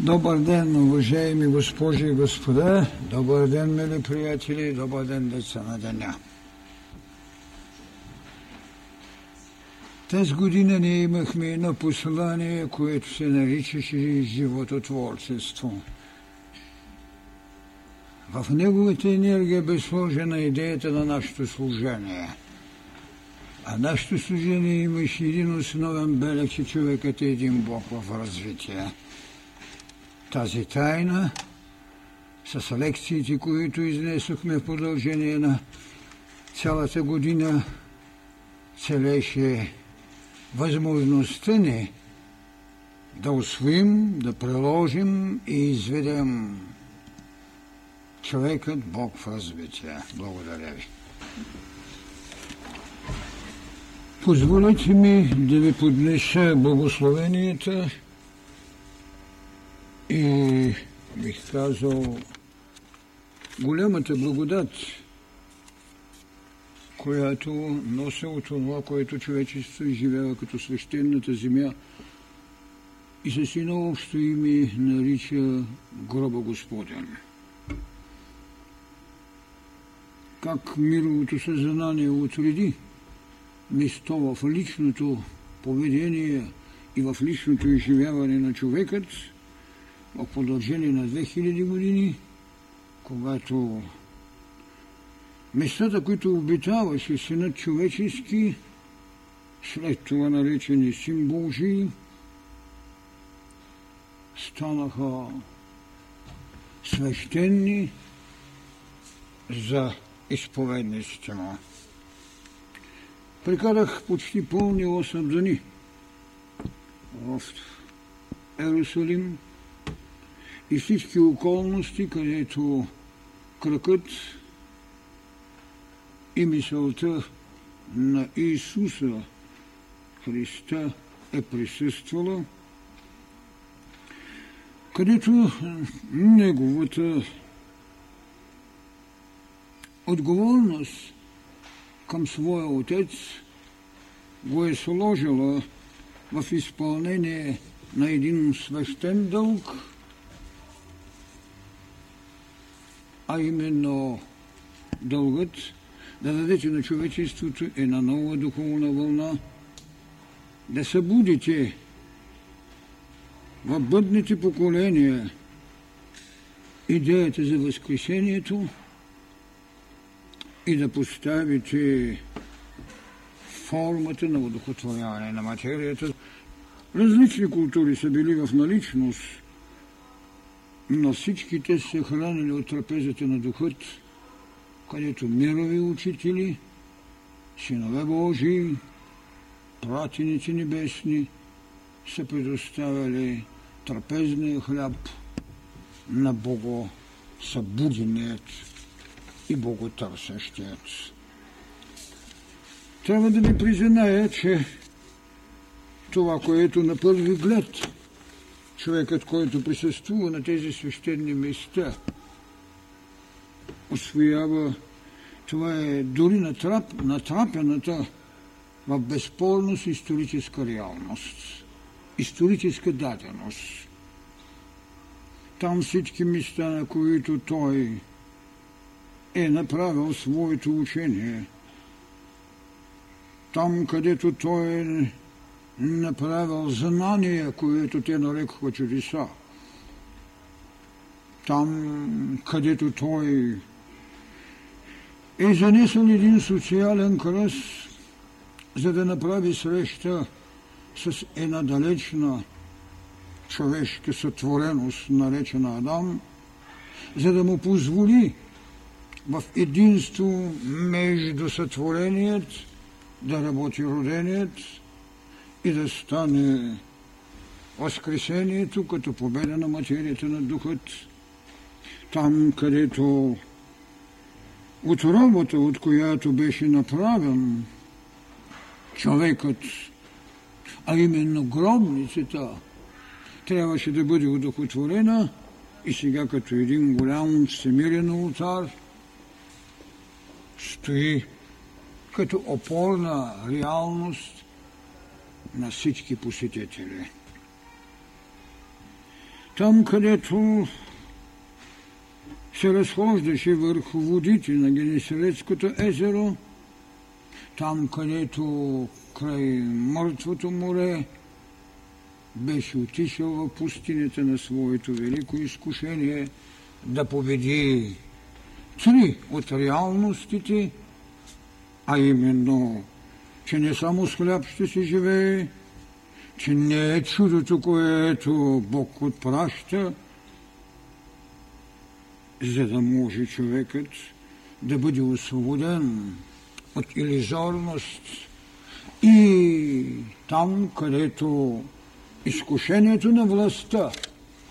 Добър ден, уважаеми госпожи и господа! Добър ден, мили приятели! Добър ден, деца на деня! Тази година ние имахме едно послание, което се наричаше живототворчество. В неговата енергия бе сложена идеята на нашето служение. А нашето служение имаше един основен белег, че човекът е един Бог в развитие – тази тайна с лекциите, които изнесохме в продължение на цялата година, целеше възможността ни да освоим, да приложим и изведем човекът Бог в развитие. Благодаря ви. Позволете ми да ви поднеса благословенията и бих казал голямата благодат, която носи от това, което човечество изживява като свещената земя и с едно общо име нарича гроба Господен. Как мировото съзнание отреди место в личното поведение и в личното изживяване на човекът – в продължение на 2000 години, когато местата, които обитаваше Синът човечески, след това наречени Син Божий, станаха свещени за изповедниците му. Прекарах почти пълни 8 дни в Ерусалим, и всички околности, където кръкът и мисълта на Исуса Христа е присъствала, където неговата отговорност към своя отец го е сложила в изпълнение на един свещен дълг – а именно дългът да дадете на човечеството една нова духовна вълна, да събудите в бъдните поколения идеята за възкресението и да поставите формата на удохотворяване на материята. Различни култури са били в наличност – но всички те се хранили от трапезата на духът, където мирови учители, синове Божии, пратеници небесни са предоставяли трапезния хляб на Бого събуденият и боготърсещият. Трябва да ви призная, че това, което на първи глед човекът, който присъствува на тези свещени места, освоява, това е дори натрап, натрапената в безспорност историческа реалност, историческа даденост. Там всички места, на които той е направил своето учение, там, където той е направил знания, които те нарекоха чудеса. Там, където той е занесъл един социален кръст, за да направи среща с една далечна човешка сътвореност, наречена Адам, за да му позволи в единство между сътвореният да работи роденият, и да стане Възкресението като победа на материята на духът, там където отробата, от която беше направен човекът, а именно гробницата, трябваше да бъде удохотворена и сега като един голям всемирен ултар стои като опорна реалност на всички посетители. Там, където се разхождаше върху водите на Генесарецкото езеро, там, където край мъртвото море беше отишъл в пустинята на своето велико изкушение да победи три от реалностите, а именно, че не само с хляб ще се живее, че не е чудото, което Бог отпраща, за да може човекът да бъде освободен от иллюзорност и там, където изкушението на властта,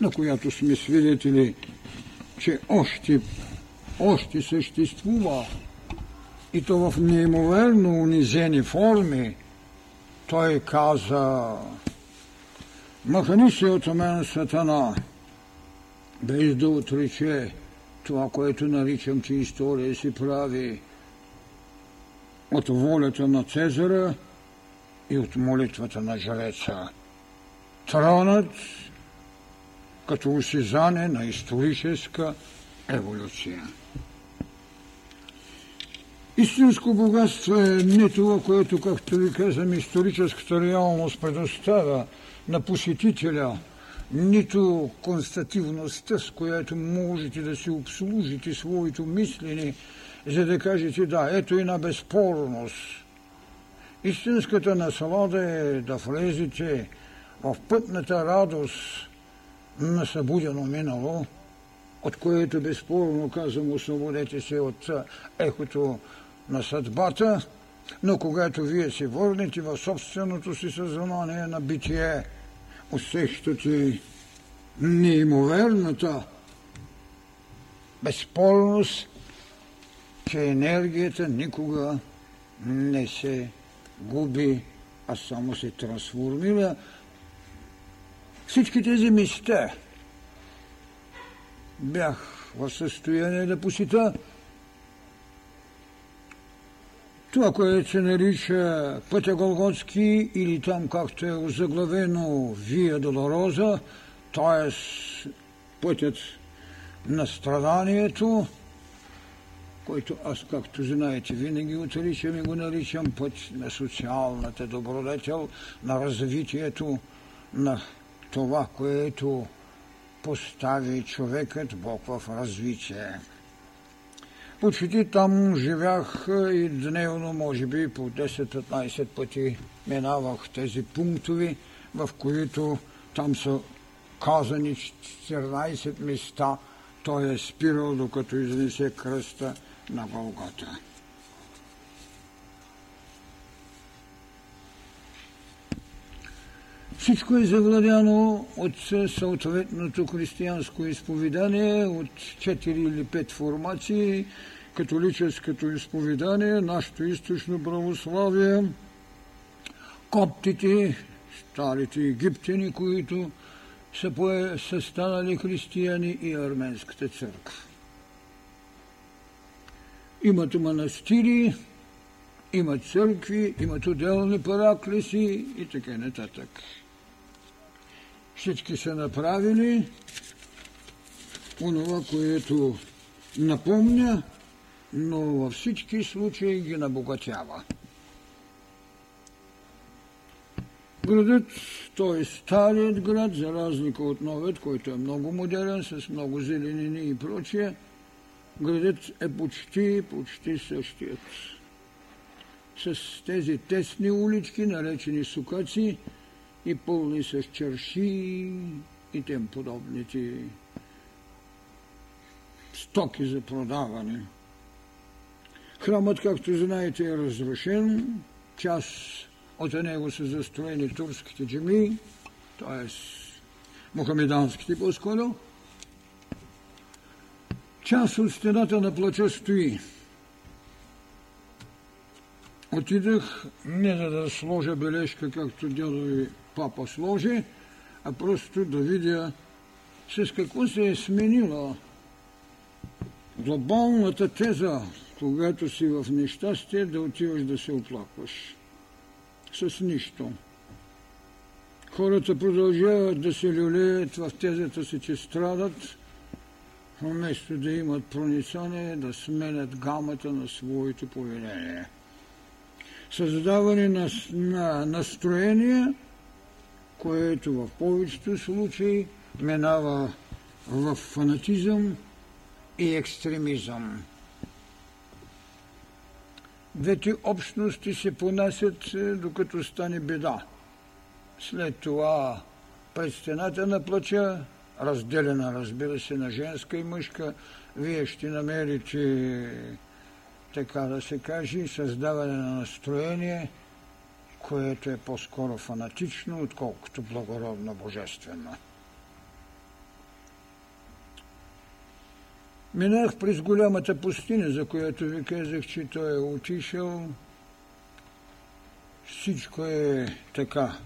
на която сме свидетели, че още, още съществува и то в неимоверно унизени форми, той каза, махани се от мен, сатана, без да отрече това, което наричам, че история си прави от волята на Цезара и от молитвата на жреца. Тронът като усезане на историческа еволюция. Истинско богатство е не това, което, както ви казвам, историческата реалност предоставя на посетителя, нито констативността, с която можете да си обслужите своето мислене, за да кажете да, ето една безспорност. Истинската наслада е да влезете в пътната радост на събудено минало, от което безспорно казвам, освободете се от ехото на съдбата, но когато вие се върнете в собственото си съзнание на битие, усещате неимоверната безспорност, че енергията никога не се губи, а само се трансформира. Всички тези места бях в състояние да посета това, което се нарича Пътя Голготски или там както е озаглавено Вия Долороза, т.е. пътят на страданието, който аз, както знаете, винаги отричам и го наричам път на социалната добродетел, на развитието на това, което постави човекът Бог в развитие. Почти там живях и дневно, може би по 10-15 пъти минавах тези пунктови, в които там са казани 14 места, той е спирал, докато изнесе кръста на Голгота. Всичко е завладяно от съответното християнско изповедание, от 4 или 5 формации, католическото изповедание, нашето източно православие, коптите, старите египтяни, които са, пое, са станали християни и арменската църква. Имат манастири, имат църкви, имат отделни параклиси и така нататък. Всички са направили онова, което напомня, но във всички случаи ги набогатява. Градът, той е старият град, за разлика от новият, който е много модерен, с много зеленини и прочие. Градът е почти, почти същият. С тези тесни улички, наречени сукаци, и пълни с черши и тем подобните стоки за продаване. Храмът, както знаете, е разрушен. Част от него са застроени турските джами, т.е. мухамеданските по-скоро. Част от стената на плача стои. Отидах не за да сложа бележка, както дядо папа сложи, а просто да видя с какво се е сменила глобалната теза, когато си в нещастие, да отиваш да се оплакваш. С нищо. хората продължават да се люлеят в тезата си, че страдат, вместо да имат проницание, да сменят гамата на своите поведения. Създаване на, на настроение, което в повечето случаи минава в фанатизъм и екстремизъм. Двете общности се понасят, е, докато стане беда. След това пред стената на плача, разделена, разбира се, на женска и мъжка, вие ще намерите, така да се каже, създаване на настроение, което е по-скоро фанатично, отколкото благородно божествено. Минах през голямата пустиня, за която ви казах, че той е отишъл. Всичко е така,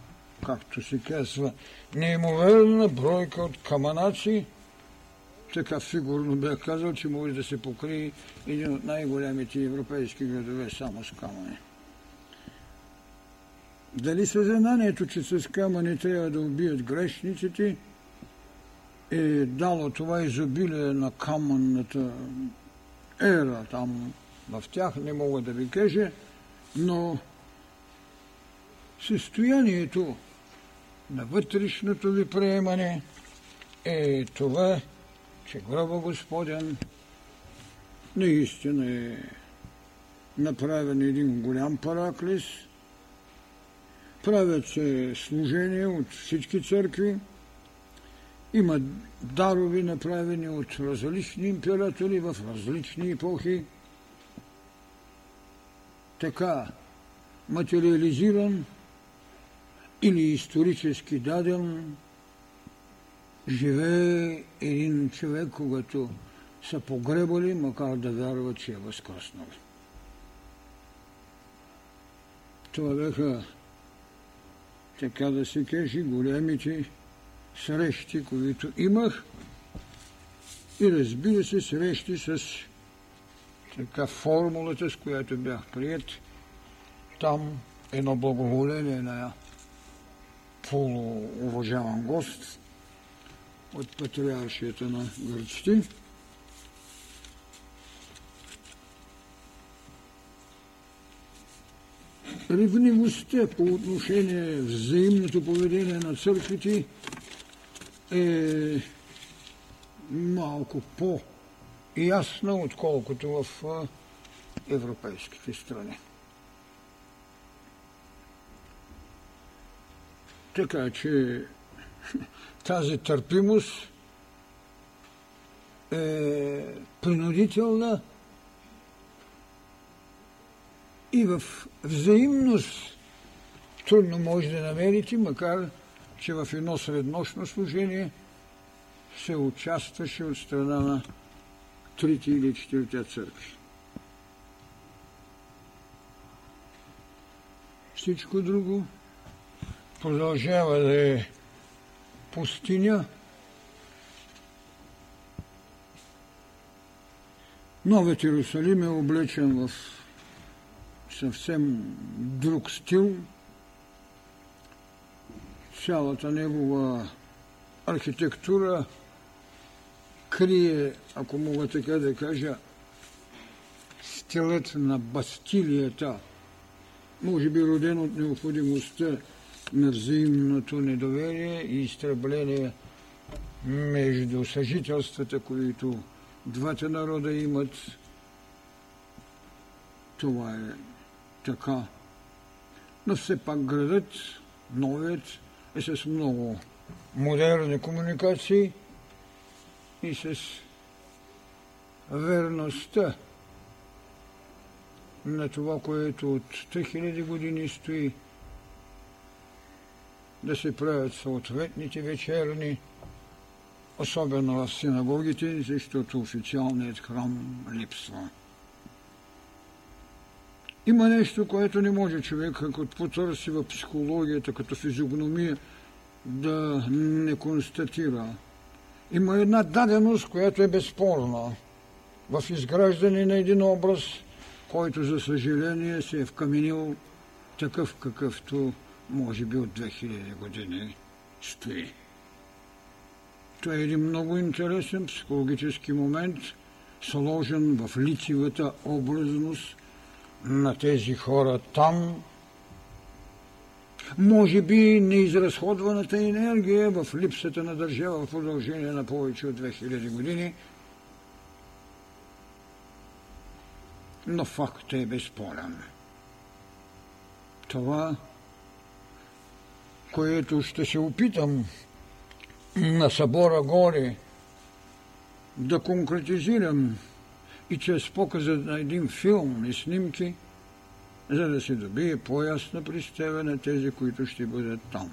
както се казва, неимоверна бройка от каманаци. Така фигурно бях казал, че може да се покрие един от най-голямите европейски градове само с камъни. Дали съзнанието, че с камъни трябва да убият грешниците – е дало това изобилие на камънната ера там. В тях, не мога да ви кажа, но състоянието на вътрешното ви приемане е това, че гроба Господен наистина е направен един голям параклис, правят се служения от всички църкви, има дарови, направени от различни императори в различни епохи. Така материализиран или исторически даден, живее един човек, когато са погребали, макар да вярват, че е възкръснал. Това бяха, така да се каже, големите срещи, които имах и разбира се срещи с така формулата, с която бях прият там едно благоволение на полууважаван гост от патриаршията на гърците. Ревнивостта по отношение взаимното поведение на църквите – е малко по-ясна, отколкото в европейските страни. Така че тази търпимост е принудителна и в взаимност трудно може да намерите, макар че в едно среднощно служение се участваше от страна на трите или четирите църкви. Всичко друго продължава да е пустиня, Новият Иерусалим е облечен в съвсем друг стил – цялата негова архитектура крие, ако мога така да кажа, стилът на Бастилията, може би роден от необходимостта на взаимното недоверие и изтребление между съжителствата, които двата народа имат. Това е така. Но все пак градът, новият, е с много модерни комуникации и с верността на това, което от 3000 години стои да се правят съответните вечерни, особено в синагогите, защото официалният храм липсва. Има нещо, което не може човек, като потърси в психологията, като физиогномия, да не констатира. Има една даденост, която е безспорна в изграждане на един образ, който, за съжаление, се е вкаменил такъв, какъвто може би от 2000 години стои. Това е един много интересен психологически момент, сложен в лицевата образност на тези хора там. Може би неизразходваната енергия в липсата на държава в продължение на повече от 2000 години, но факт е безспорен. Това, което ще се опитам на събора горе да конкретизирам и чрез показа на един филм и снимки, за да се добие по-ясна представа на тези, които ще бъдат там.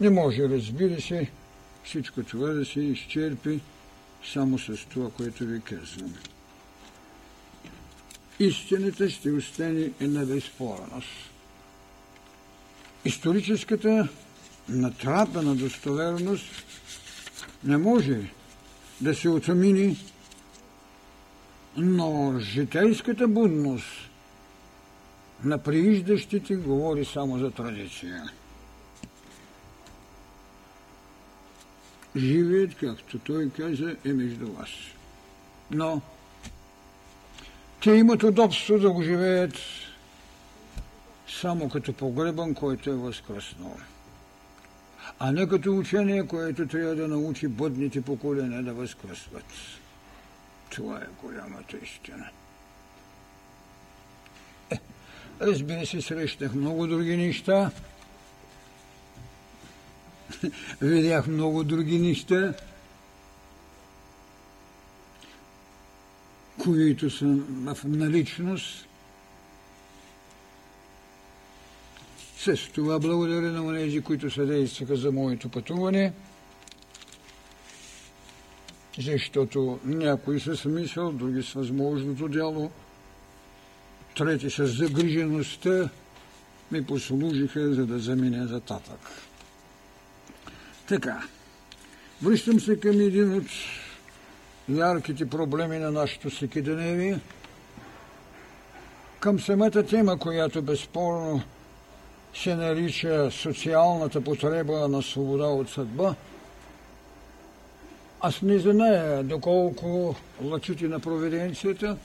Не може, разбира се, всичко това да се изчерпи само с това, което ви казвам. Истината ще остане една безспорност. Историческата натрапена достоверност не може да се отмини, но житейската будност на прииждащите говори само за традиция. Живеят, както той каза, е между вас. Но те имат удобство да го живеят само като погребан, който е възкръснал а не като учение, което трябва да научи бъдните поколения да възкръсват. Това е голямата истина. Е, разбира се, срещах много други неща. Видях много други неща, които са в наличност С това благодаря на тези, които съдействаха за моето пътуване, защото някои с смисъл, други с възможното дело, трети с загрижеността ми послужиха, за да заминя за татък. Така, връщам се към един от ярките проблеми на нашето всекидневие, към самата тема, която безспорно се нарича социалната потреба на свобода от съдба. Аз не зная доколко лъчите на проведенцията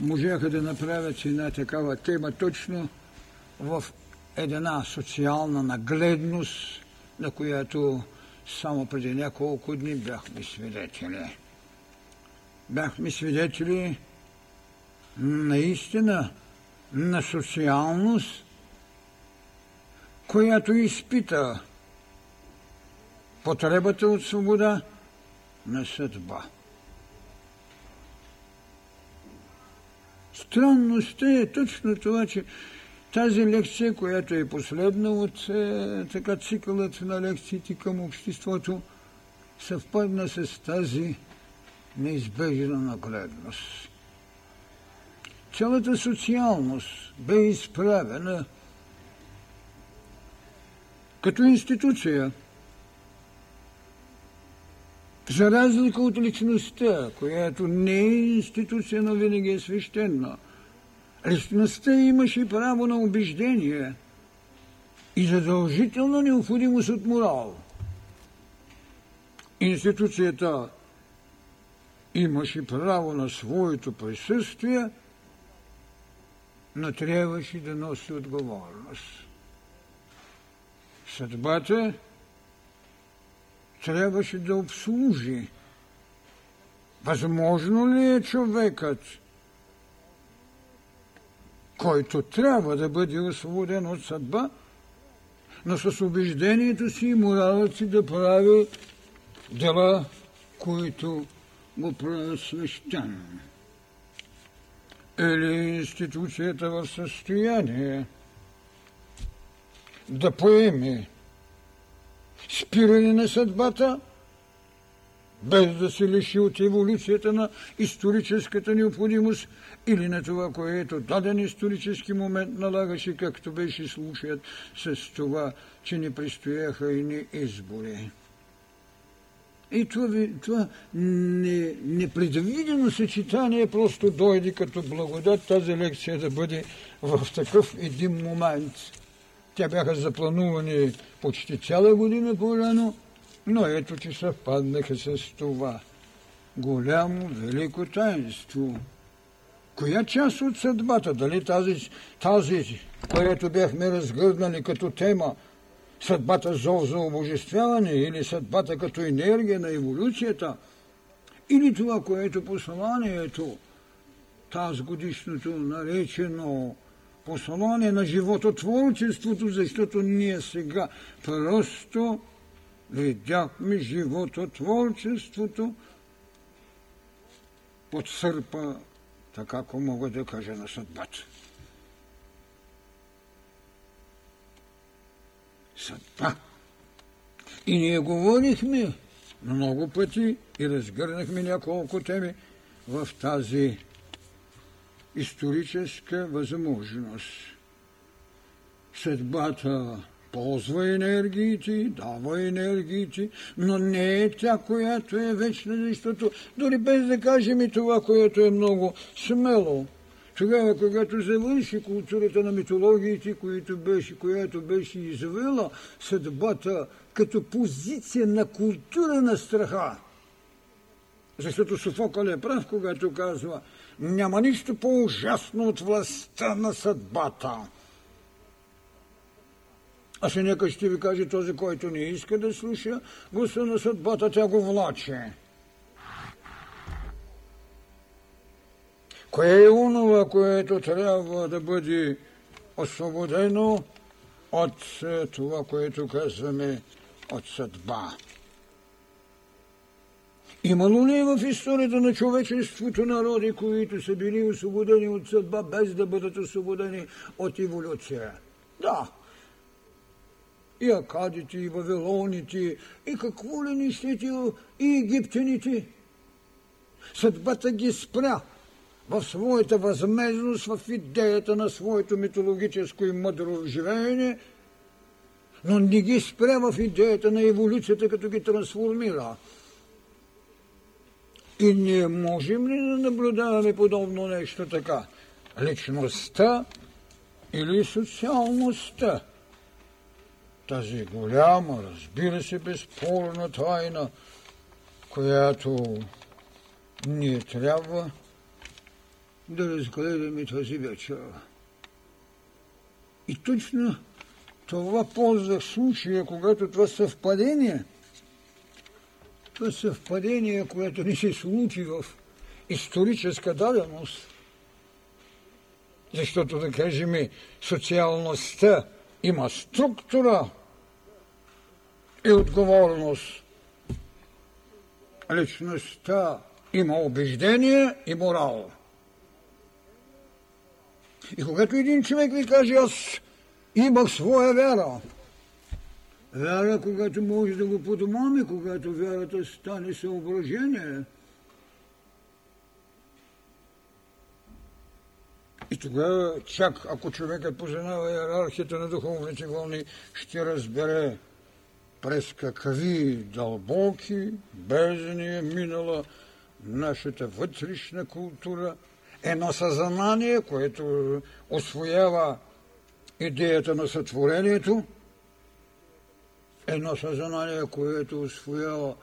можеха да направят една такава тема точно в една социална нагледност, на която само преди няколко дни бяхме свидетели. Бяхме свидетели наистина на социалност, която изпита потребата от свобода на съдба. Странността е точно това, че тази лекция, която е последна от е, така цикълът на лекциите към обществото, съвпадна с тази неизбежна нагледност. Цялата социалност бе изправена като институция. За разлика от личността, която не е институция, но винаги е свещена. Личността имаше право на убеждение и задължителна необходимост от морал. Институцията имаше право на своето присъствие, но трябваше да носи отговорност съдбата трябваше да обслужи. Възможно ли е човекът, който трябва да бъде освободен от съдба, но с убеждението си и моралът си да прави дела, които го правят свещен? Или институцията в състояние да поеме спиране на съдбата, без да се лиши от еволюцията на историческата необходимост или на това, което даден исторически момент налагаше, както беше случаят с това, че не предстояха и ни избори. И това, това не, непредвидено съчетание просто дойде като благодат тази лекция да бъде в такъв един момент – Те бяха запланувани почти цяла година по-рано, но ето, че съвпаднаха с това голямо, велико таинство. Коя част от съдбата, дали тази, тази която бяхме разгърнали като тема, съдбата зов за обожествяване или съдбата като енергия на еволюцията, или това, което посланието, тази годишното наречено послание на живототворчеството, защото ние сега просто видяхме живототворчеството под сърпа, така ако мога да кажа, на съдбата. Съдба. И ние говорихме много пъти и разгърнахме няколко теми в тази историческа възможност. Съдбата ползва енергиите, дава енергиите, но не е тя, която е вечна, защото дори без да кажем и това, което е много смело, тогава, когато завърши културата на митологиите, която беше, която беше извела съдбата като позиция на култура на страха. Защото Софокъл е прав, когато казва, няма нищо по-ужасно от властта на съдбата. А ще нека ще ви каже този, който не иска да слуша гласа на съдбата, тя го влаче. Кое е онова, което трябва да бъде освободено от е, това, което казваме от съдба? Имало ли е в историята на човечеството народи, които са били освободени от съдба, без да бъдат освободени от еволюция? Да. И акадите, и вавилоните, и какво ли не щете, и египтяните. Съдбата ги спря в своята възмезност, в идеята на своето митологическо и мъдро живеене, но не ги спря в идеята на еволюцията, като ги трансформира. И ние можем ли да наблюдаваме подобно нещо така? Личността или социалността? Тази голяма, разбира се, безспорна тайна, която ние трябва да разгледаме тази вечер. И точно това ползвах случая, когато това съвпадение – това съвпадение, което ни се случи в историческа даденост, защото, да кажем, социалността има структура и отговорност. Личността има убеждение и морал. И когато един човек ви каже, аз имах своя вяра, Вяра, когато може да го подумаме, когато вярата стане съображение. И тогава, чак ако човекът познава иерархията на духовните вълни, ще разбере през какви дълбоки бездни е минала нашата вътрешна култура, едно съзнание, което освоява идеята на сътворението, едно съзнание, което освоява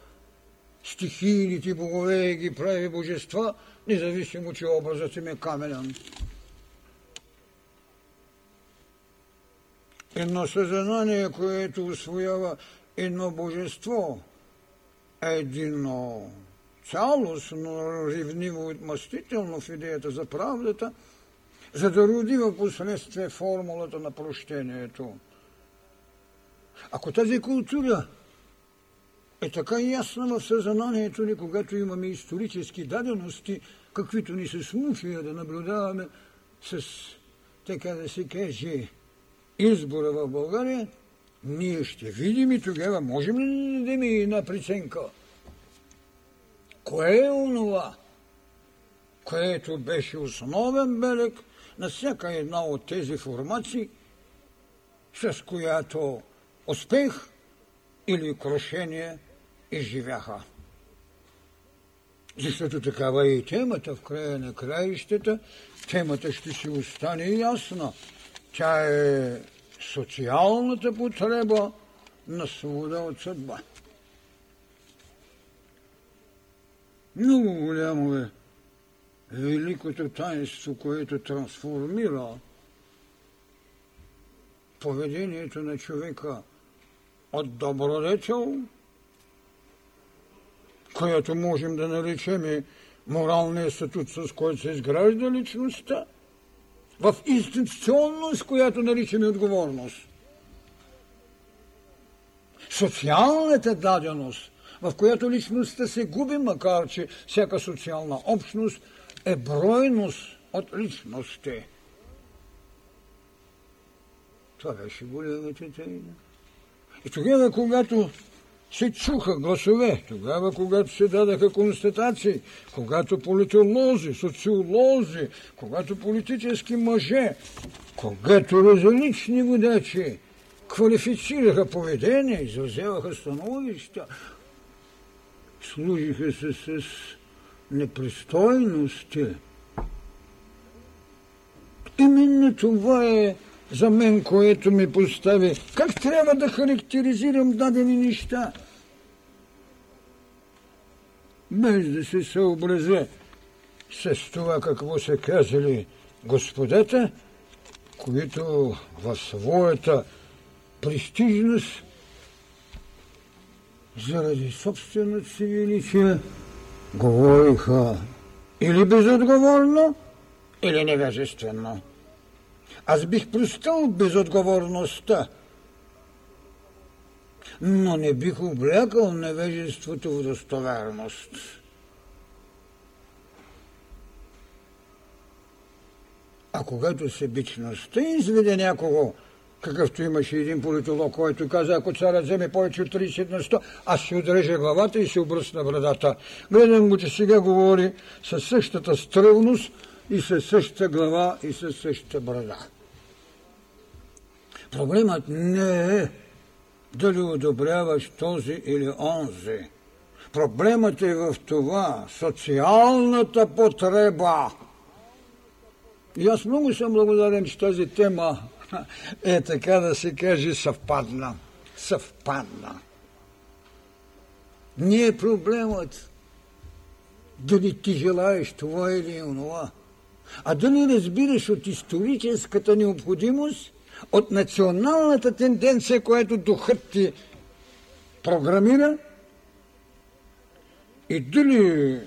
стихийните богове и ги прави божества, независимо, че образът им е каменен. Едно съзнание, което освоява едно божество, едно цялостно, ревниво и отмъстително в идеята за правдата, за да роди в последствие формулата на прощението – ако тази култура е така ясна в съзнанието ни, когато имаме исторически дадености, каквито ни се случва да наблюдаваме с, така да се каже, избора в България, ние ще видим и тогава можем ли да дадем и една преценка. Кое е онова, което беше основен белег на всяка една от тези формации, с която успех или крушение изживяха. Защото такава е и темата в края на краищата. Темата ще си остане ясна. Тя е социалната потреба на свобода от съдба. Много голямо е великото таинство, което трансформира поведението на човека от добродетел, която можем да наречем моралния статут, с който се изгражда личността, в институционност, която наричаме отговорност. Социалната даденост, в която личността се губи, макар че всяка социална общност е бройност от личности. Това беше голямата тайна. И тогава, когато се чуха гласове, тогава, когато се дадаха констатации, когато политолози, социолози, когато политически мъже, когато различни водачи квалифицираха поведение, изразяваха становища, служиха се с непристойности. Именно това е за мен, което ми постави. Как трябва да характеризирам дадени неща? Без да се съобразя с това какво са казали господата, които в своята престижност заради собствената си величие говориха или безотговорно, или невежествено. Аз бих простил безотговорността, но не бих облякал невежеството в достоверност. А когато себичността изведе някого, какъвто имаше един политолог, който каза, ако царя вземе повече от 30 на 100, аз ще отрежа главата и се обръсна брадата. Гледам го, че сега говори със същата стрелност и със същата глава и със същата брада. Проблемът не е дали одобряваш този или онзи. Проблемът е в това социалната потреба. И аз много съм благодарен, че тази тема е така да се каже съвпадна. Съвпадна. Не е проблемът дали ти желаеш това или онова, а дали разбираш от историческата необходимост от националната тенденция, която духът ти програмира и дали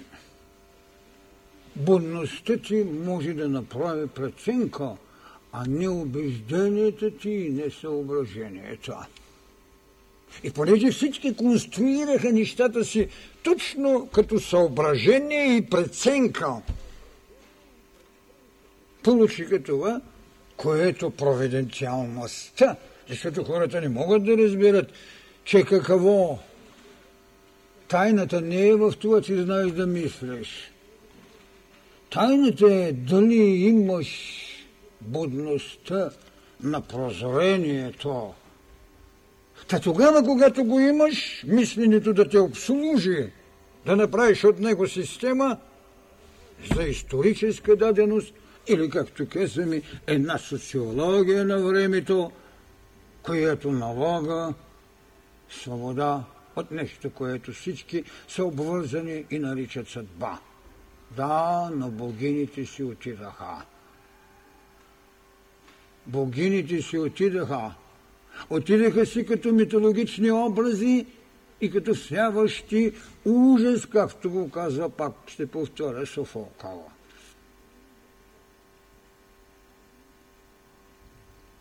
будността ти може да направи преценка, а не убежденията ти и не съображенията. И понеже всички конструираха нещата си точно като съображение и преценка, получиха това, което провиденциалността, защото хората не могат да разберат, че какво тайната не е в това, че знаеш да мислиш. Тайната е дали имаш будността на прозрението. Та тогава, когато го имаш, мисленето да те обслужи, да направиш от него система за историческа даденост – или както казваме, една социология на времето, която налага свобода от нещо, което всички са обвързани и наричат съдба. Да, но богините си отидаха. Богините си отидаха. Отидаха си като митологични образи и като всяващи ужас, както го казва пак, ще повторя Софокала.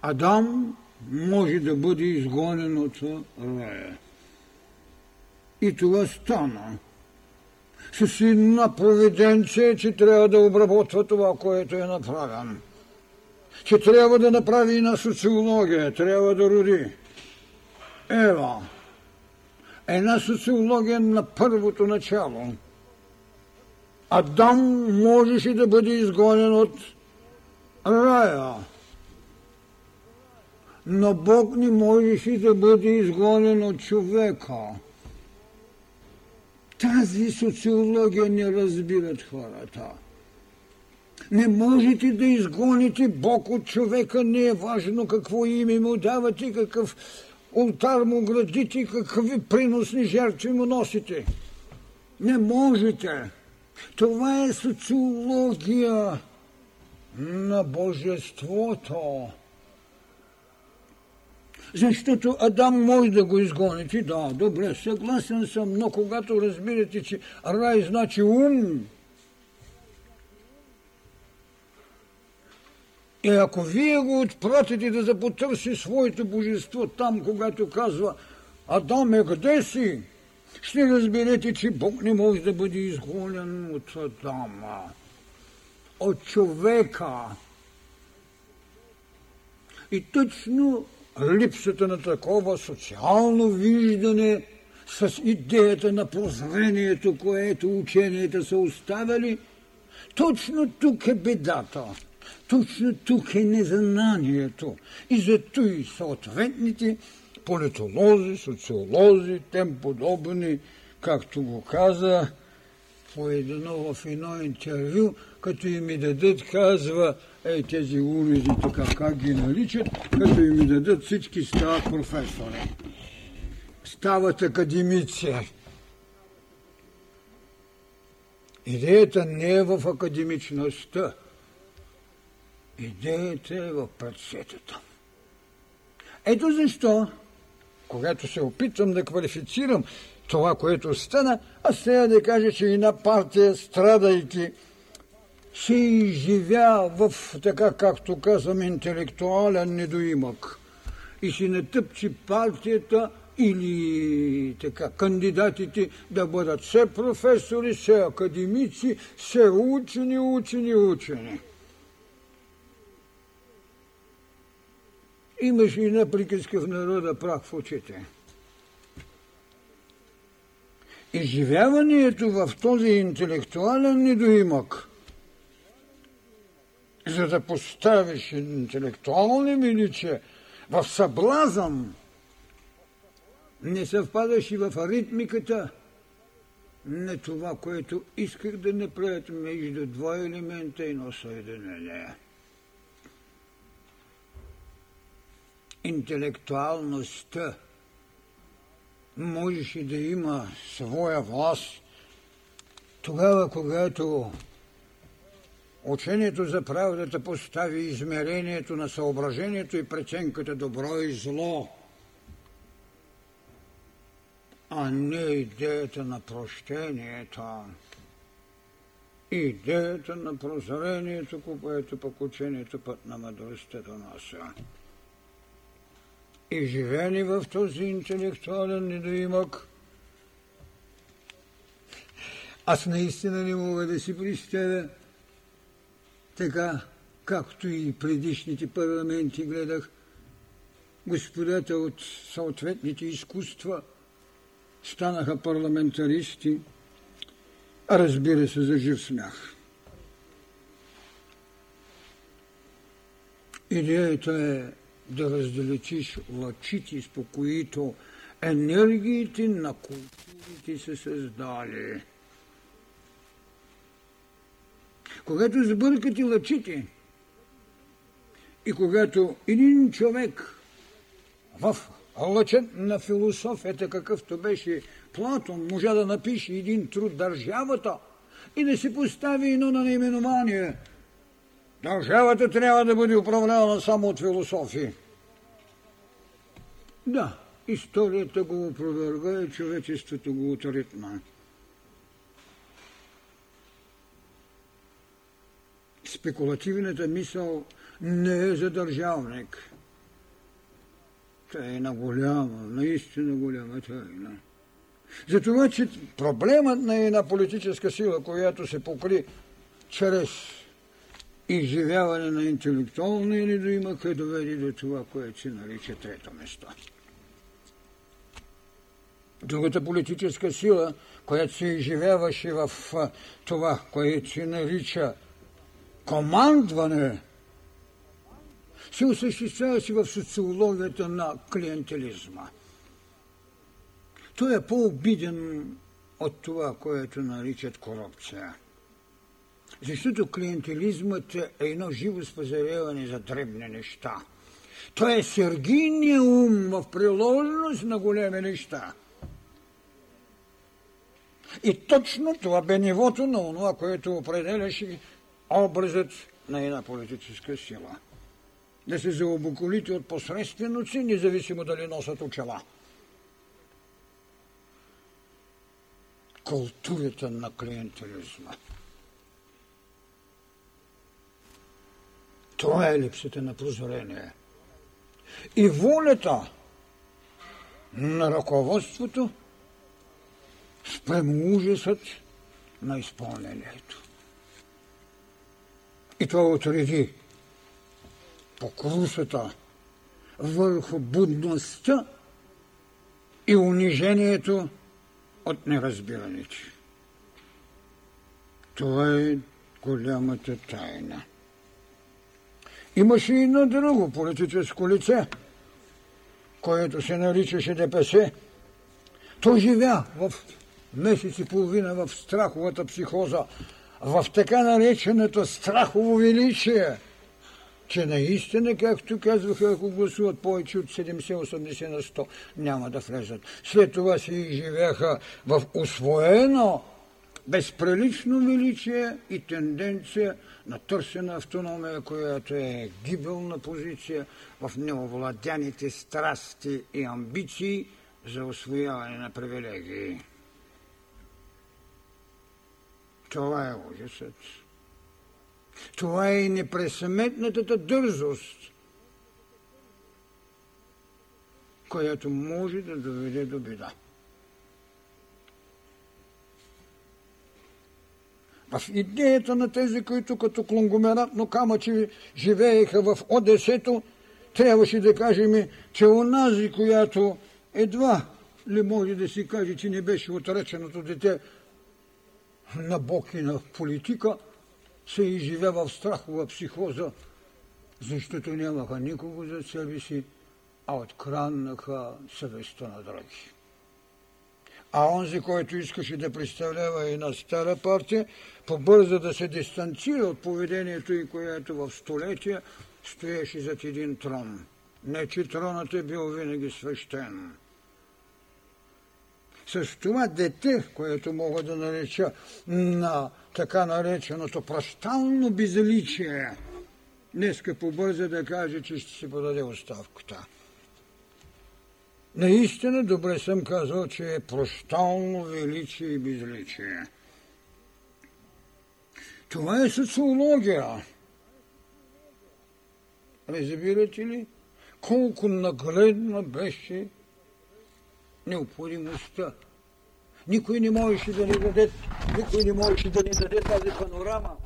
Адам може да бъде изгонен от рая. И това стана. С една провиденция, че трябва да обработва това, което е направен. Че трябва да направи една социология, трябва да роди. Ева. Една социология на първото начало. Адам можеше да бъде изгонен от рая но Бог не можеше да бъде изгонен от човека. Тази социология не разбират хората. Не можете да изгоните Бог от човека, не е важно какво име му давате, какъв ултар му градите, какви приносни жертви му носите. Не можете. Това е социология на Божеството. Защото Адам може да го изгоните. Да, добре, съгласен съм, но когато разбирате, че рай значи ум, И ако вие го отпратите да запотърси своето божество там, когато казва Адам е къде си? Ще разберете, че Бог не може да бъде изгонен от Адама, от човека. И точно липсата на такова социално виждане с идеята на прозрението, което ученията са оставили, точно тук е бедата. Точно тук е незнанието. И зато и съответните политолози, социолози, тем подобни, както го каза по едно в едно интервю, като им и дадат, казва, е, тези уреди, така как ги наричат, като им дадат, всички стават професори. Стават академици. Идеята не е в академичността. Идеята е в прецетата. Ето защо, когато се опитвам да квалифицирам това, което стана, аз трябва да кажа, че една партия, страдайки, се изживя в, така както казвам, интелектуален недоимък. И си натъпчи партията или така, кандидатите да бъдат все професори, все академици, все учени, учени, учени. Имаше една приказка в народа прах в очите. Изживяването в този интелектуален недоимък, за да поставиш интелектуални величие в съблазън, не съвпадаш и в аритмиката на това, което исках да направят между два елемента и едно съединение. интелектуалността можеше да има своя власт тогава, когато учението за правдата постави измерението на съображението и преценката добро и зло, а не идеята на прощението, идеята на прозрението, което пък учението път на мъдростта донася и живени в този интелектуален недоимък. Аз наистина не мога да си представя така, както и предишните парламенти гледах, господата от съответните изкуства станаха парламентаристи, разбира се за жив смях. Идеята е да раздалечиш лъчите, с които енергиите на културите се създали. Когато сбъркате лъчите и когато един човек в лъчен на философията, какъвто беше Платон, можа да напише един труд държавата и да се постави едно на наименование – Държавата трябва да бъде управлявана само от философии. Да, историята го опроверга и човечеството го отритна. Спекулативната мисъл не е за държавник. Тя е на голяма, наистина голяма тайна. Затова, че проблемът на една политическа сила, която се покри чрез изживяване на да има къде доведе до това, което се нарича трето место. Другата политическа сила, която се изживяваше в това, което се нарича командване, се осъществяваше в социологията на клиентелизма. Той е по-обиден от това, което наричат корупция. Защото клиентелизмът е едно живо спазаряване за дребни неща. Той е сергийният ум в приложеност на големи неща. И точно това бе нивото на това, което определяше образът на една политическа сила. Да се заобоколите от посредственици, независимо дали носят очела. Културата на клиентелизма. Това е липсата на прозрение. И волята на ръководството спрямо ужасът на изпълнението. И това отреди покрусата върху будността и унижението от неразбираните. Това е голямата тайна. Имаше и едно друго политическо лице, което се наричаше ДПС. Той живя в месец и половина в страховата психоза, в така нареченото страхово величие, че наистина, както казваха, ако гласуват повече от 70-80 на 100, няма да влезат. След това се изживяха в освоено безприлично величие и тенденция на търсена автономия, която е гибелна позиция в неовладяните страсти и амбиции за освояване на привилегии. Това е ужасът. Това е и непресъметната дързост, която може да доведе до беда. В идеята на тези, които като клонгомератно камъчи живееха в Одесето, трябваше да кажем, че онази, която едва ли може да си каже, че не беше отреченото дете на Бог и на политика, се изживява в страхова психоза, защото нямаха никого за себе си, а откраннаха съвестта на други. А онзи, който искаше да представлява една стара партия, побърза да се дистанцира от поведението и което в столетия стоеше зад един трон. Не, че тронът е бил винаги свещен. С това дете, което мога да нареча на така нареченото прощално безличие, днеска побърза да каже, че ще си подаде оставката. Наистина добре съм казал, че е прощално величие и безличие. Това е социология. Разбирате ли? Колко нагледна беше необходимостта. Никой не можеше да ни даде, никой не можеше да ни даде тази панорама,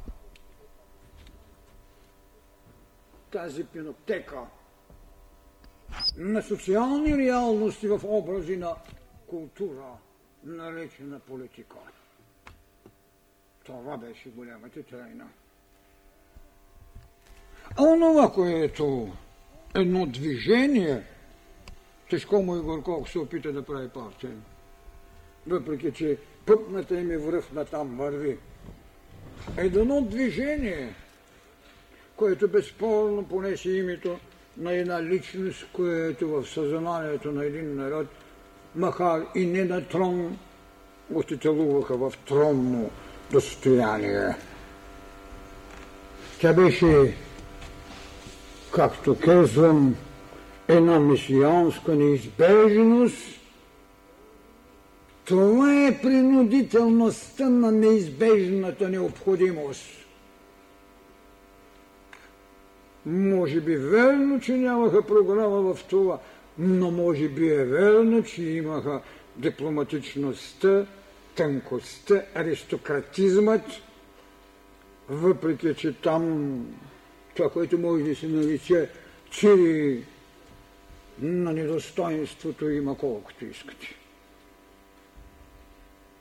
тази пиноптека на социални реалности в образи на култура, наречена политика. Това беше голямата тайна. А онова, което едно движение, тежко му и горко, се опита да прави партия, въпреки че пътната им е връх на там върви. Едно движение, което безспорно понесе името на една личност, която в съзнанието на един народ, макар и не на трон, го титулуваха в тронно достояние. Тя беше, както казвам, една месианска неизбежност. Това е принудителността на неизбежната необходимост. Може би верно, че нямаха програма в това, но може би е верно, че имаха дипломатичността, тънкостта, аристократизмът, въпреки че там това, което може да се нарече чири на недостоинството има колкото искате.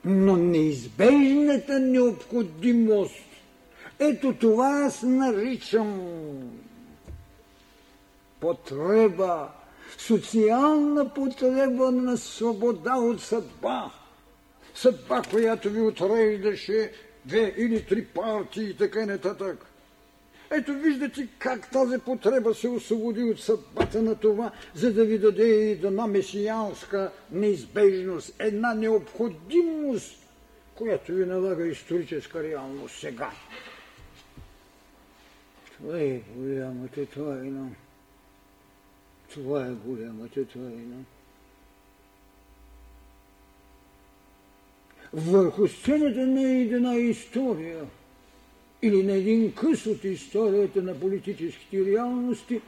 Но неизбежната необходимост, ето това аз наричам потреба, социална потреба на свобода от съдба. Съдба, която ви отреждаше две или три партии и така нататък. Ето виждате как тази потреба се освободи от съдбата на това, за да ви даде една месиянска неизбежност, една необходимост, която ви налага историческа реалност сега. Това е голямата тайна. Това е голямата тайна. Върху сцената на една история или на един къс от историята на политическите реалности,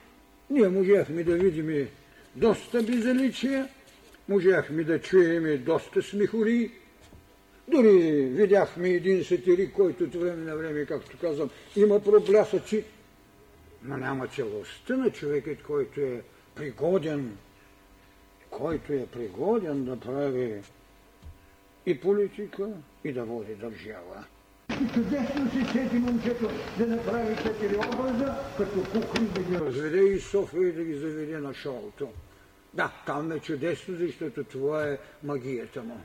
ние можахме да видим доста безличия, можахме да чуем доста смехори, дори видяхме един сатирик, който от време на време, както казвам, има проблясъци, но няма целостта на човекът, който е пригоден, който е пригоден да прави и политика, и да води държава. И чудесно си сети момчето да направи четири образа, като кухни да ги разведе и София и да ги заведе на шоуто. Да, там е чудесно, защото това е магията му.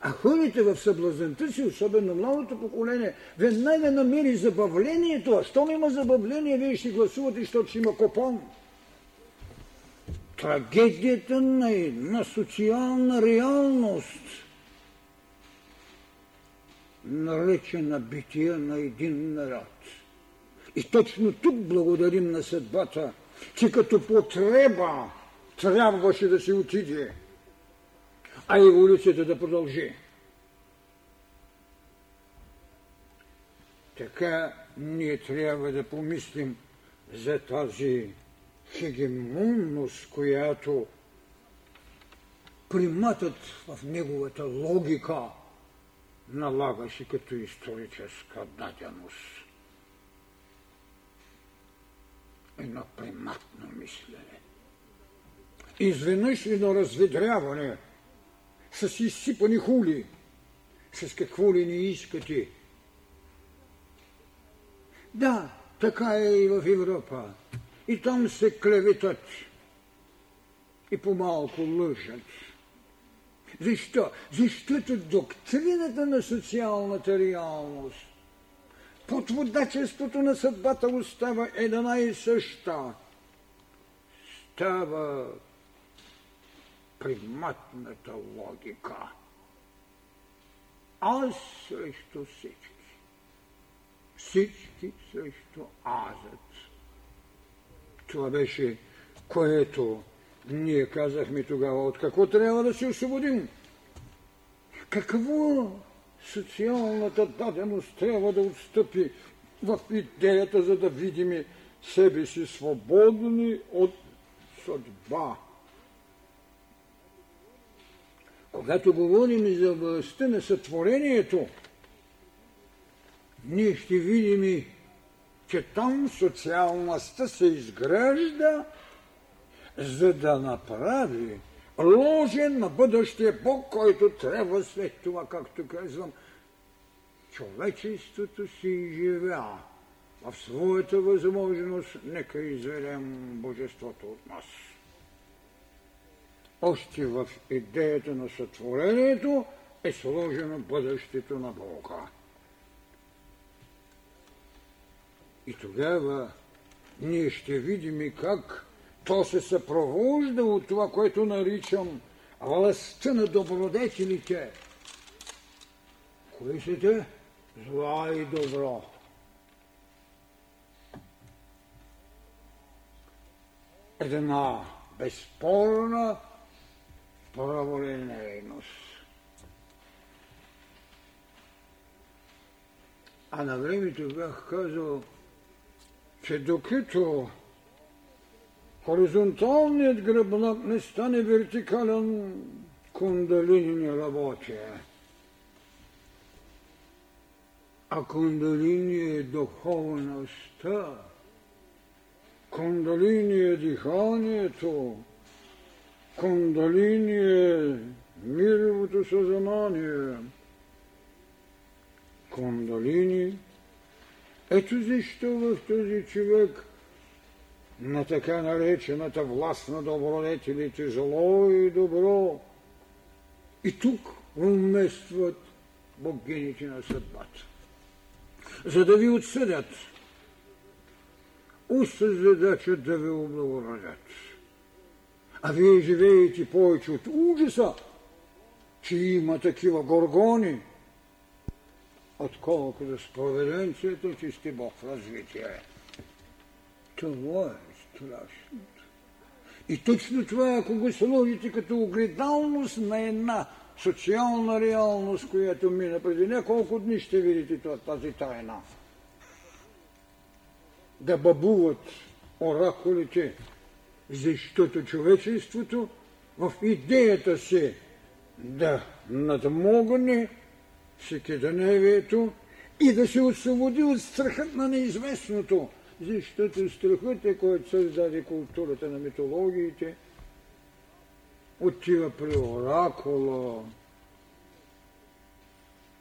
А хората в съблазента си, особено новото поколение, веднага намери забавлението. А щом има забавление, вие ще гласувате, защото ще има копон. Трагедията на една социална реалност, наречена бития на един народ. И точно тук благодарим на съдбата, че като потреба трябваше да се отиде а еволюцията да продължи. Така ние трябва да помислим за тази хегемонност, която приматът в неговата логика налагаше като историческа даденост. Едно приматно мислене. Изведнъж едно разведряване – с изсипани хули, с какво ли не искате. Да, така е и в Европа. И там се клеветат и по-малко лъжат. Защо? Защото доктрината на социалната реалност, подводачеството на съдбата остава една и съща. Става приматната логика. Аз срещу всички. Всички срещу азът. Това беше, което ние казахме тогава, от какво трябва да се освободим. Какво социалната даденост трябва да отстъпи в идеята, за да видим себе си свободни от съдба. Когато говорим за властта на сътворението, ние ще видим, че там социалността се изгражда, за да направи ложен на бъдещия Бог, който трябва след това, както казвам, човечеството си изживя в своята възможност, нека изведем Божеството от нас още в идеята на сътворението е сложено бъдещето на Бога. И тогава ние ще видим как то се съпровожда от това, което наричам властта на добродетелите. Кои са те? Зла и добро. Една безспорна праволинейност. А на времето бях казал, че докато хоризонталният гръбнак не стане вертикален, кундалини не работи. А кундалини е духовността, кундалини е диханието, кундалини мировото съзнание. Кундалини. Ето защо в този човек на така наречената власт на добродетелите зло и добро. И тук уместват богините на съдбата. За да ви отсъдят, уста задача да ви облагородят. А вие живеете повече от ужаса, че има такива горгони, отколкото с проведенцията, че сте Бог в развитие. Това е страшното. И точно това, ако го сложите като огледалност на една социална реалност, която мина преди няколко дни, ще видите тази тайна. Да бабуват оракулите, защото човечеството в идеята си да надмогне всекидневието и да се освободи от страхът на неизвестното, защото страхът който създаде културата на митологиите, отива при оракула,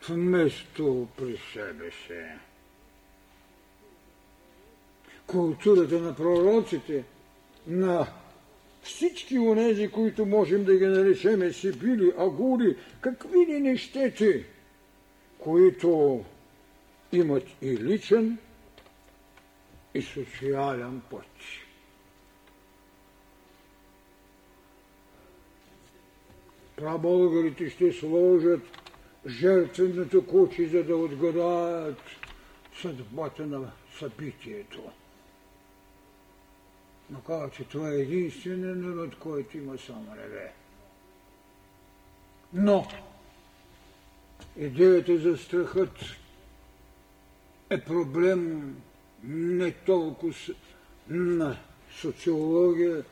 вместо при себе си. Културата на пророците, на всички онези, които можем да ги наречеме Сибили, Агури, какви ли нещети, които имат и личен, и социален път. Прабългарите ще сложат жертвеното куче, за да отгадаят съдбата на събитието. Но казва, че това е единственият народ, който има само небе. Но идеята за страхът е проблем не толкова на социология,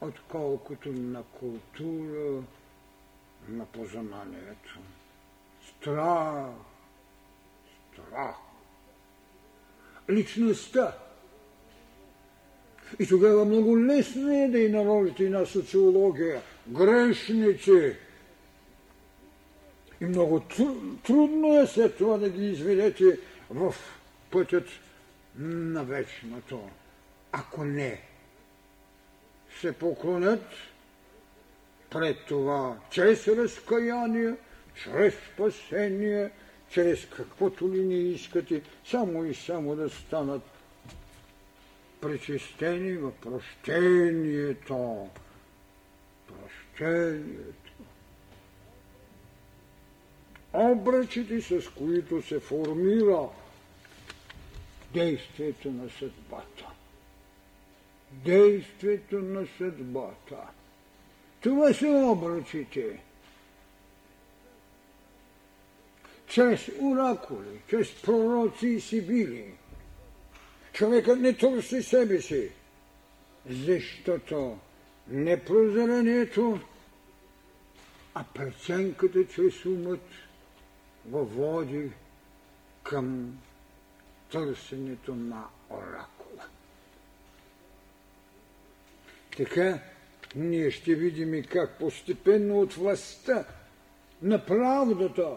отколкото на култура, на познанието. Страх, страх. Личността. И тогава много лесно е да и наложите на социология грешници. И много трудно е след това да ги изведете в пътят на вечното. Ако не се поклонят пред това, чрез разкаяние, чрез спасение, чрез каквото ли не искате, само и само да станат пречистени в прощението. Прощението. Обръчите, с които се формира действието на съдбата. Действието на съдбата. Това са обръчите. Чрез оракули, чрез пророци и сибили. Човекът не търси себе си, защото не прозрението, а преценката чрез умът го води към търсенето на оракула. Така ние ще видим и как постепенно от властта на правдата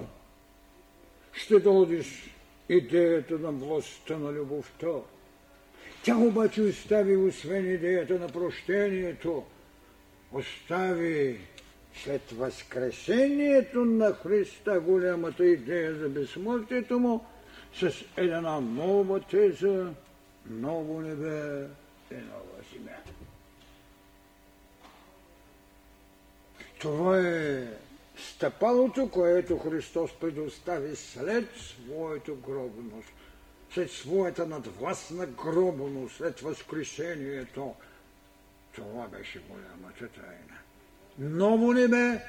ще дойдеш идеята на властта на любовта. Тя обаче остави, освен идеята на прощението, остави след възкресението на Христа голямата идея за безсмъртието му – с една нова теза, ново небе и нова земя. Това е стъпалото, което Христос предостави след своето гробност, след своята надвластна гробност, след възкресението. Това беше голямата тайна. Ново небе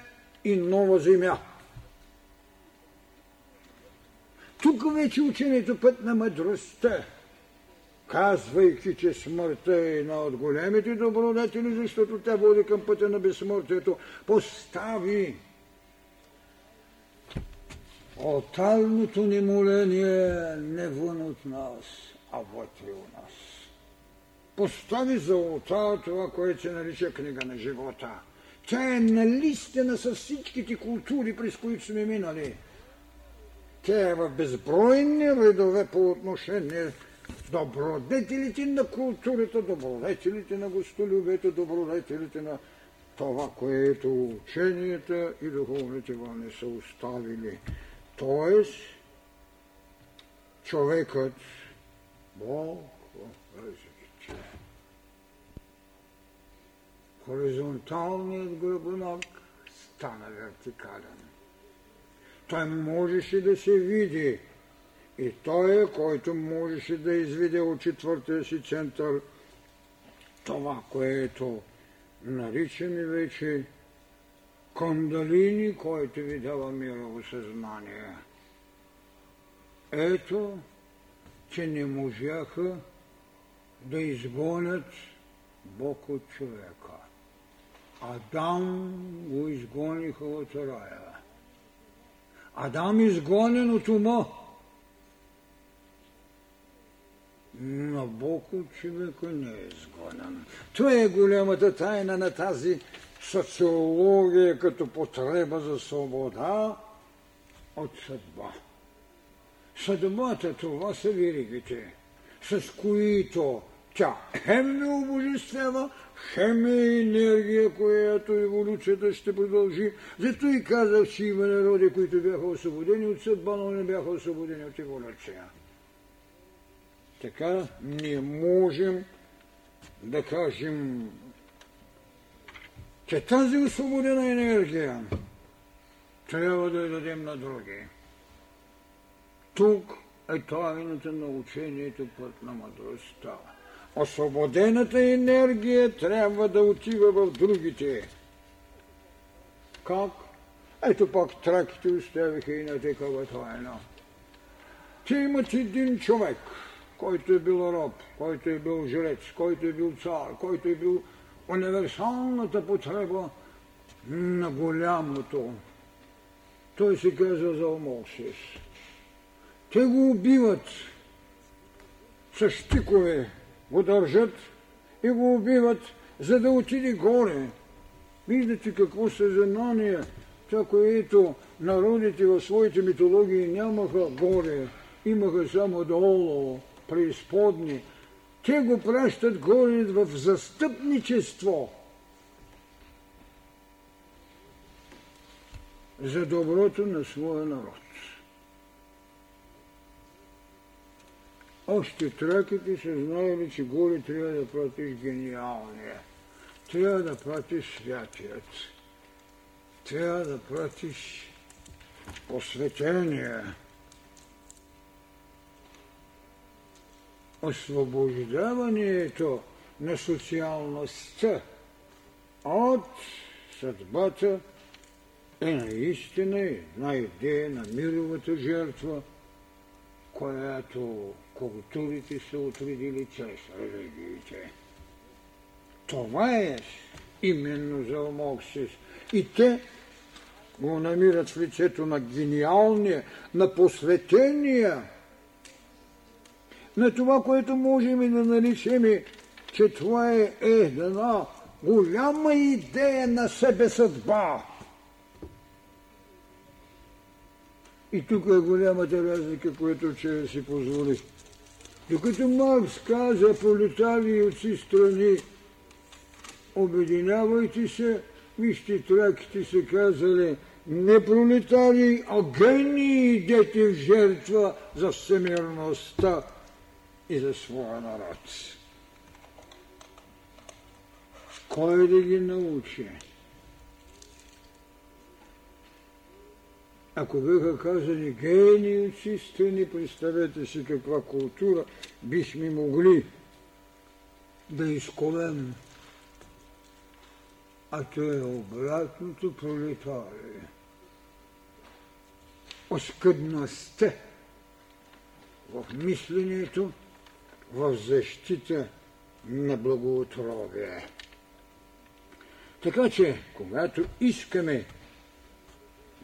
и нова земя. Тук вече ученето път на мъдростта, казвайки, че смъртта е една от големите добродетели, защото тя води към пътя на безсмъртието, постави Оталното ни моление не вън от нас, а вътре у нас. Постави за олтар това, което се нарича книга на живота. Тя е налистена с всичките култури, през които сме минали – тя е в безбройни редове по отношение добродетелите на културата, добродетелите на гостолюбието, добродетелите на това, което ученията и духовните вълни са оставили. Тоест, човекът, Бог в развитие. Хоризонталният гръбнак стана вертикален. Той можеше да се види и той е, който можеше да извиде от четвъртия си център това, което наричаме вече Кондалини, който ви дава мирово съзнание. Ето, че не можаха да изгонят Бог от човека. Адам го изгониха от рая. Адам изгонен от ума. Но Бог от човека не е изгонен. Това е голямата тайна на тази социология като потреба за свобода от съдба. Съдбата това са виригите, с които тя хем ме обожествява, хем е енергия, която еволюцията ще продължи. Зато и казах, че има народи, които бяха освободени от съдба, но не бяха освободени от еволюция. Така ние можем да кажем че тази освободена енергия трябва да я дадем на други. Тук е тайната на учението път на мъдростта. Освободената енергия трябва да отива в другите. Как? Ето пак траките оставиха и на такава тайна. Те имат един човек, който е бил роб, който е бил жрец, който е бил цар, който е бил универсалната потреба на голямото. Той се казва за Омоксис. Те го убиват с щикове, го държат и го убиват, за да отиде горе. Виждате какво съзнание, това, което народите в своите митологии нямаха горе, имаха само долу, преизподни, те го пращат горе в застъпничество за доброто на своя народ. Още траките са знаели, че горе трябва да пратиш гениалния, трябва да пратиш святият, трябва да пратиш посветения, освобождаването на социалността от съдбата е наистина една идея на мировата жертва, която културите са отредили чрез религиите. Това е именно за Омоксис. И те го намират в лицето на гениалния, на посветения, на това, което можем и да наричаме, че това е една голяма идея на себе съдба. И тук е голямата разлика, която че си позволи. Докато Маркс каза пролетари от си страни, обединявайте се, вижте, траките са казали, не пролетари, а гении идете в жертва за всемирността и за своя народ. Кой да ги научи? Ако бяха казани гении от страни, представете си каква култура бихме могли да изколем. А то е обратното пролетарие. Оскъдността в мисленето в защита на благоутробие. Така че, когато искаме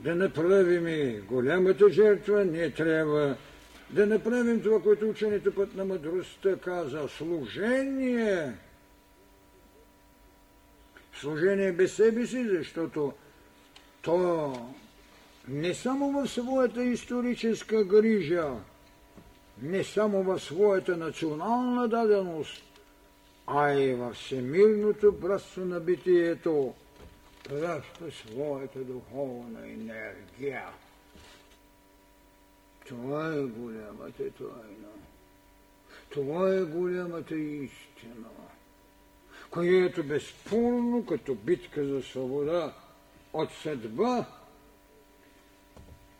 да направим голямата жертва, ние трябва да направим това, което ученето път на мъдростта каза служение. Служение без себе си, защото то не само в своята историческа грижа, не само в своята национална даденост, а и в всемирното братство на битието, своята духовна енергия. Това е голямата тайна. Това е голямата истина, която безспорно като битка за свобода от съдба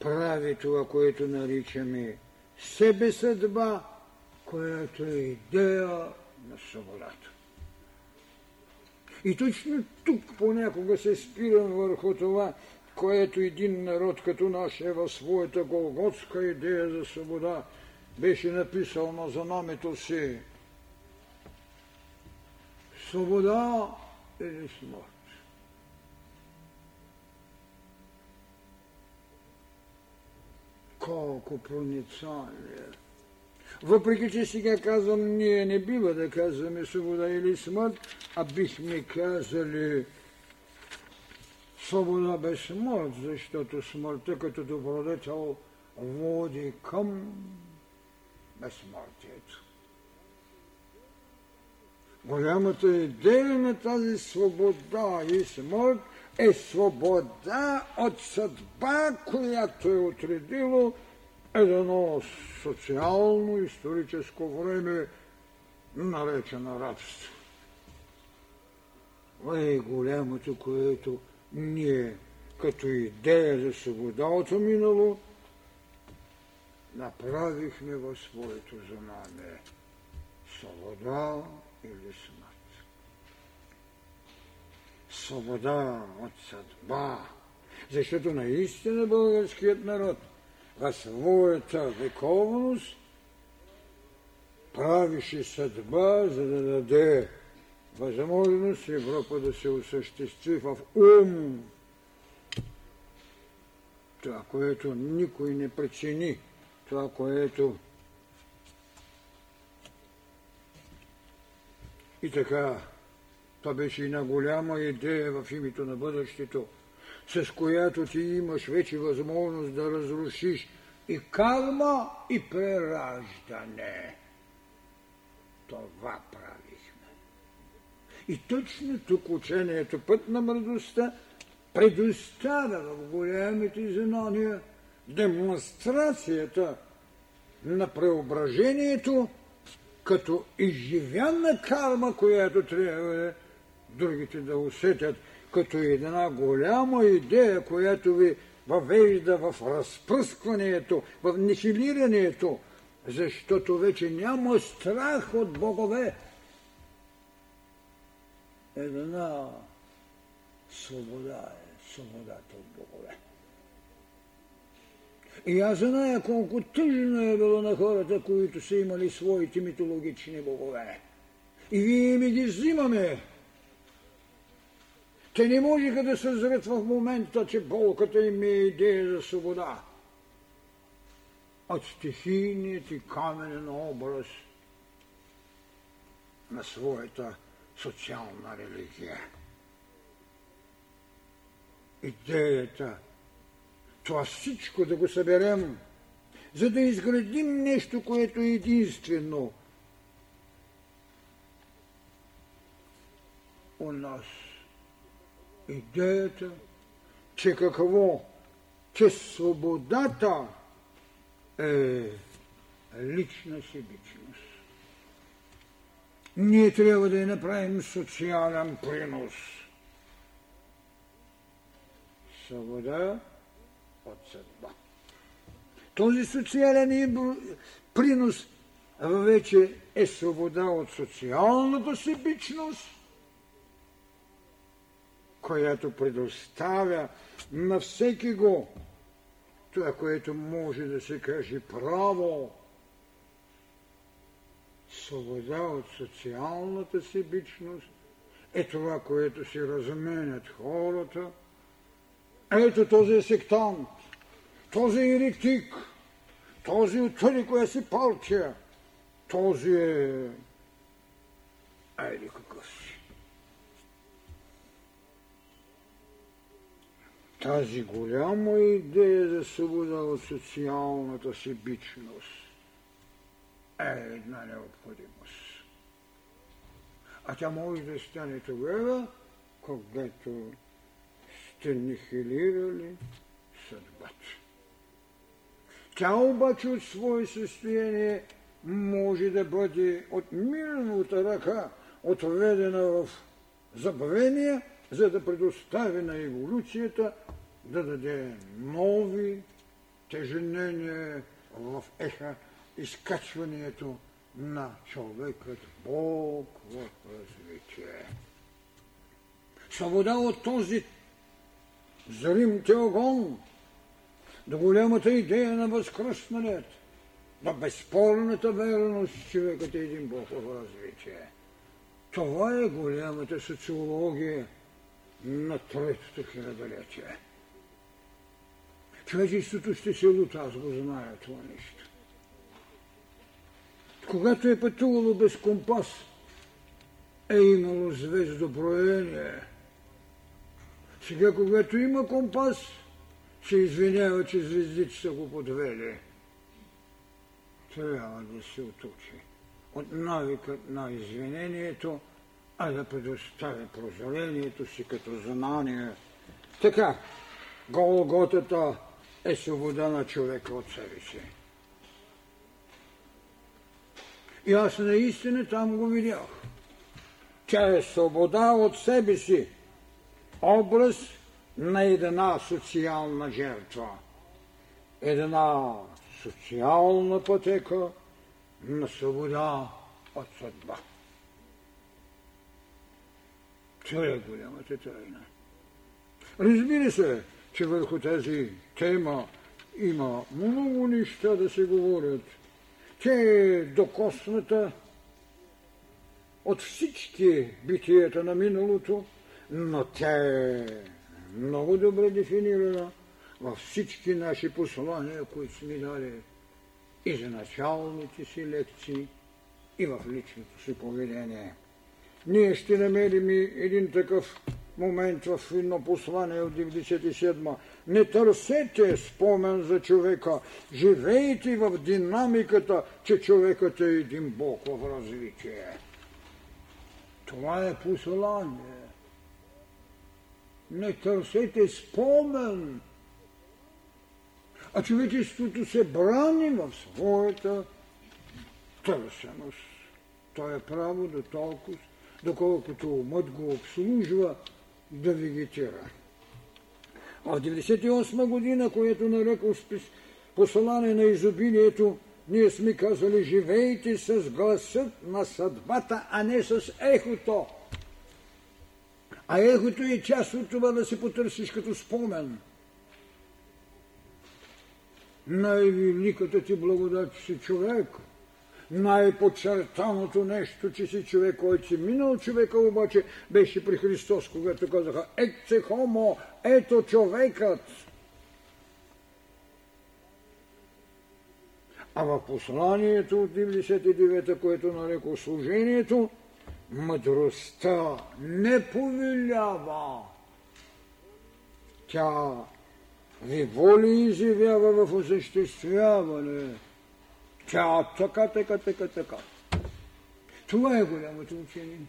прави това, което наричаме себе съдба, която е идея на свободата. И точно тук понякога се спирам върху това, което един народ като нашия в своята голготска идея за свобода беше написал на знамето си свобода или смърт. Колко проницание! Въпреки, че сега казвам, ние не бива да казваме свобода или смърт, а бихме казали свобода без смърт, защото смъртта като добродетел води към безсмъртието. Голямата идея на тази свобода и смърт е свобода от съдба, която е отредило едно социално-историческо време, наречено рабство. Е голямото, което ние като идея за свободата минало направихме в своето знаме. Свобода или смърт. Свобода от съдба. Защото наистина българският народ в своята вековност правише съдба, за да даде възможност Европа да се осъществи в ум. Това, което никой не прецени, това, което и така, това беше една голяма идея в името на бъдещето, с която ти имаш вече възможност да разрушиш и карма, и прераждане. Това правихме. И точно тук учението път на мъдростта предоставя в голямите знания демонстрацията на преображението като изживяна карма, която трябва другите да усетят, като една голяма идея, която ви въвежда в разпръскването, в нихилирането, защото вече няма страх от богове. Една свобода е свободата от богове. И аз зная колко тъжно е било на хората, които са имали своите митологични богове. И вие ми ги взимаме. Те не можеха да съзрят в момента, че болката им е идея за свобода. От стихийният и каменен образ на своята социална религия. Идеята това всичко да го съберем, за да изградим нещо, което е единствено у нас. Идеята, че какво? Че свободата е лична себичност. Ние трябва да я направим социален принос. Свобода от съдба. Този социален принос вече е свобода от социалната себичност, която предоставя на всеки го това, което може да се каже право, свобода от социалната себичност е това, което си разменят хората. Ето този сектант този еретик, този от коя си партия, този е... Айде какъв си. Тази голяма идея за свобода от социалната си бичност е една необходимост. А тя може да стане тогава, когато сте нихилирали съдбата. Тя обаче от свое състояние може да бъде от милната ръка отведена в забавение, за да предостави на еволюцията да даде нови теженения в еха изкачването на човекът Бог в развитие. Свобода от този зрим теогон, до голямата идея на възкръсналият, на безспорната верност, човекът е един Бог в развитие. Това е голямата социология на третото хилядолетие. Човечеството ще се лута, аз го зная това нещо. Когато е пътувало без компас, е имало звездоброение. Сега, когато има компас, се извинява, че звездите са го подвели. Трябва да се отучи от навикът на извинението, а да предостави прозрението си като знание. Така, Голготата е свобода на човека от себе си. И аз наистина там го видях. Тя е свобода от себе си. Образ на една социална жертва. Една социална пътека на свобода от съдба. Това е голямата тайна. Разбира се, че върху тази тема има много неща да се говорят. Тя е докосната от всички битията на миналото, но тя е много добре дефинирана във всички наши послания, които сме дали и за началните си лекции, и в личното си поведение. Ние ще намерим и един такъв момент в едно послание от 97 Не търсете спомен за човека, живейте в динамиката, че човекът е един Бог в развитие. Това е послание. Не търсете спомен. А човечеството се брани в своята търсеност. То е право до толкова, доколкото умът го обслужва да вегетира. А в 98 година, което нарекал послание на изобилието, ние сме казали, живейте с гласът на съдбата, а не с ехото. А ехото е част от това да се потърсиш като спомен. Най-великата ти благодат, си човек – най-подчертаното нещо, че си човек, който си минал човека, обаче беше при Христос, когато казаха Екце хомо, ето човекът. А в посланието от 99-та, което нареко служението, мъдростта не повелява. Тя ви воли изявява в осъществяване тя така, така, така, така. Това е голямото учение.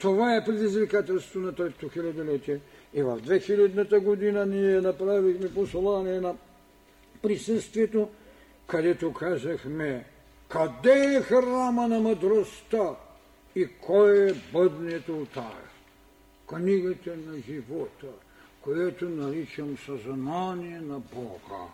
Това е предизвикателство на третото хилядолетие. И в 2000-та година ние направихме послание на присъствието, където казахме къде е храма на мъдростта и кой е бъдният ултар. Книгата на живота, което наричам съзнание на Бога.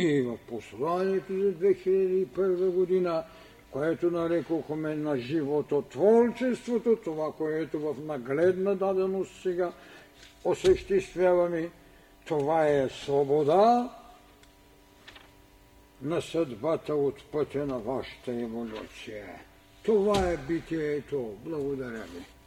И в посланието за 2001 година, което нарекохме на живототворчеството, това, което в нагледна даденост сега осъществяваме, това е свобода на съдбата от пътя на вашата еволюция. Това е битието. Благодаря ви.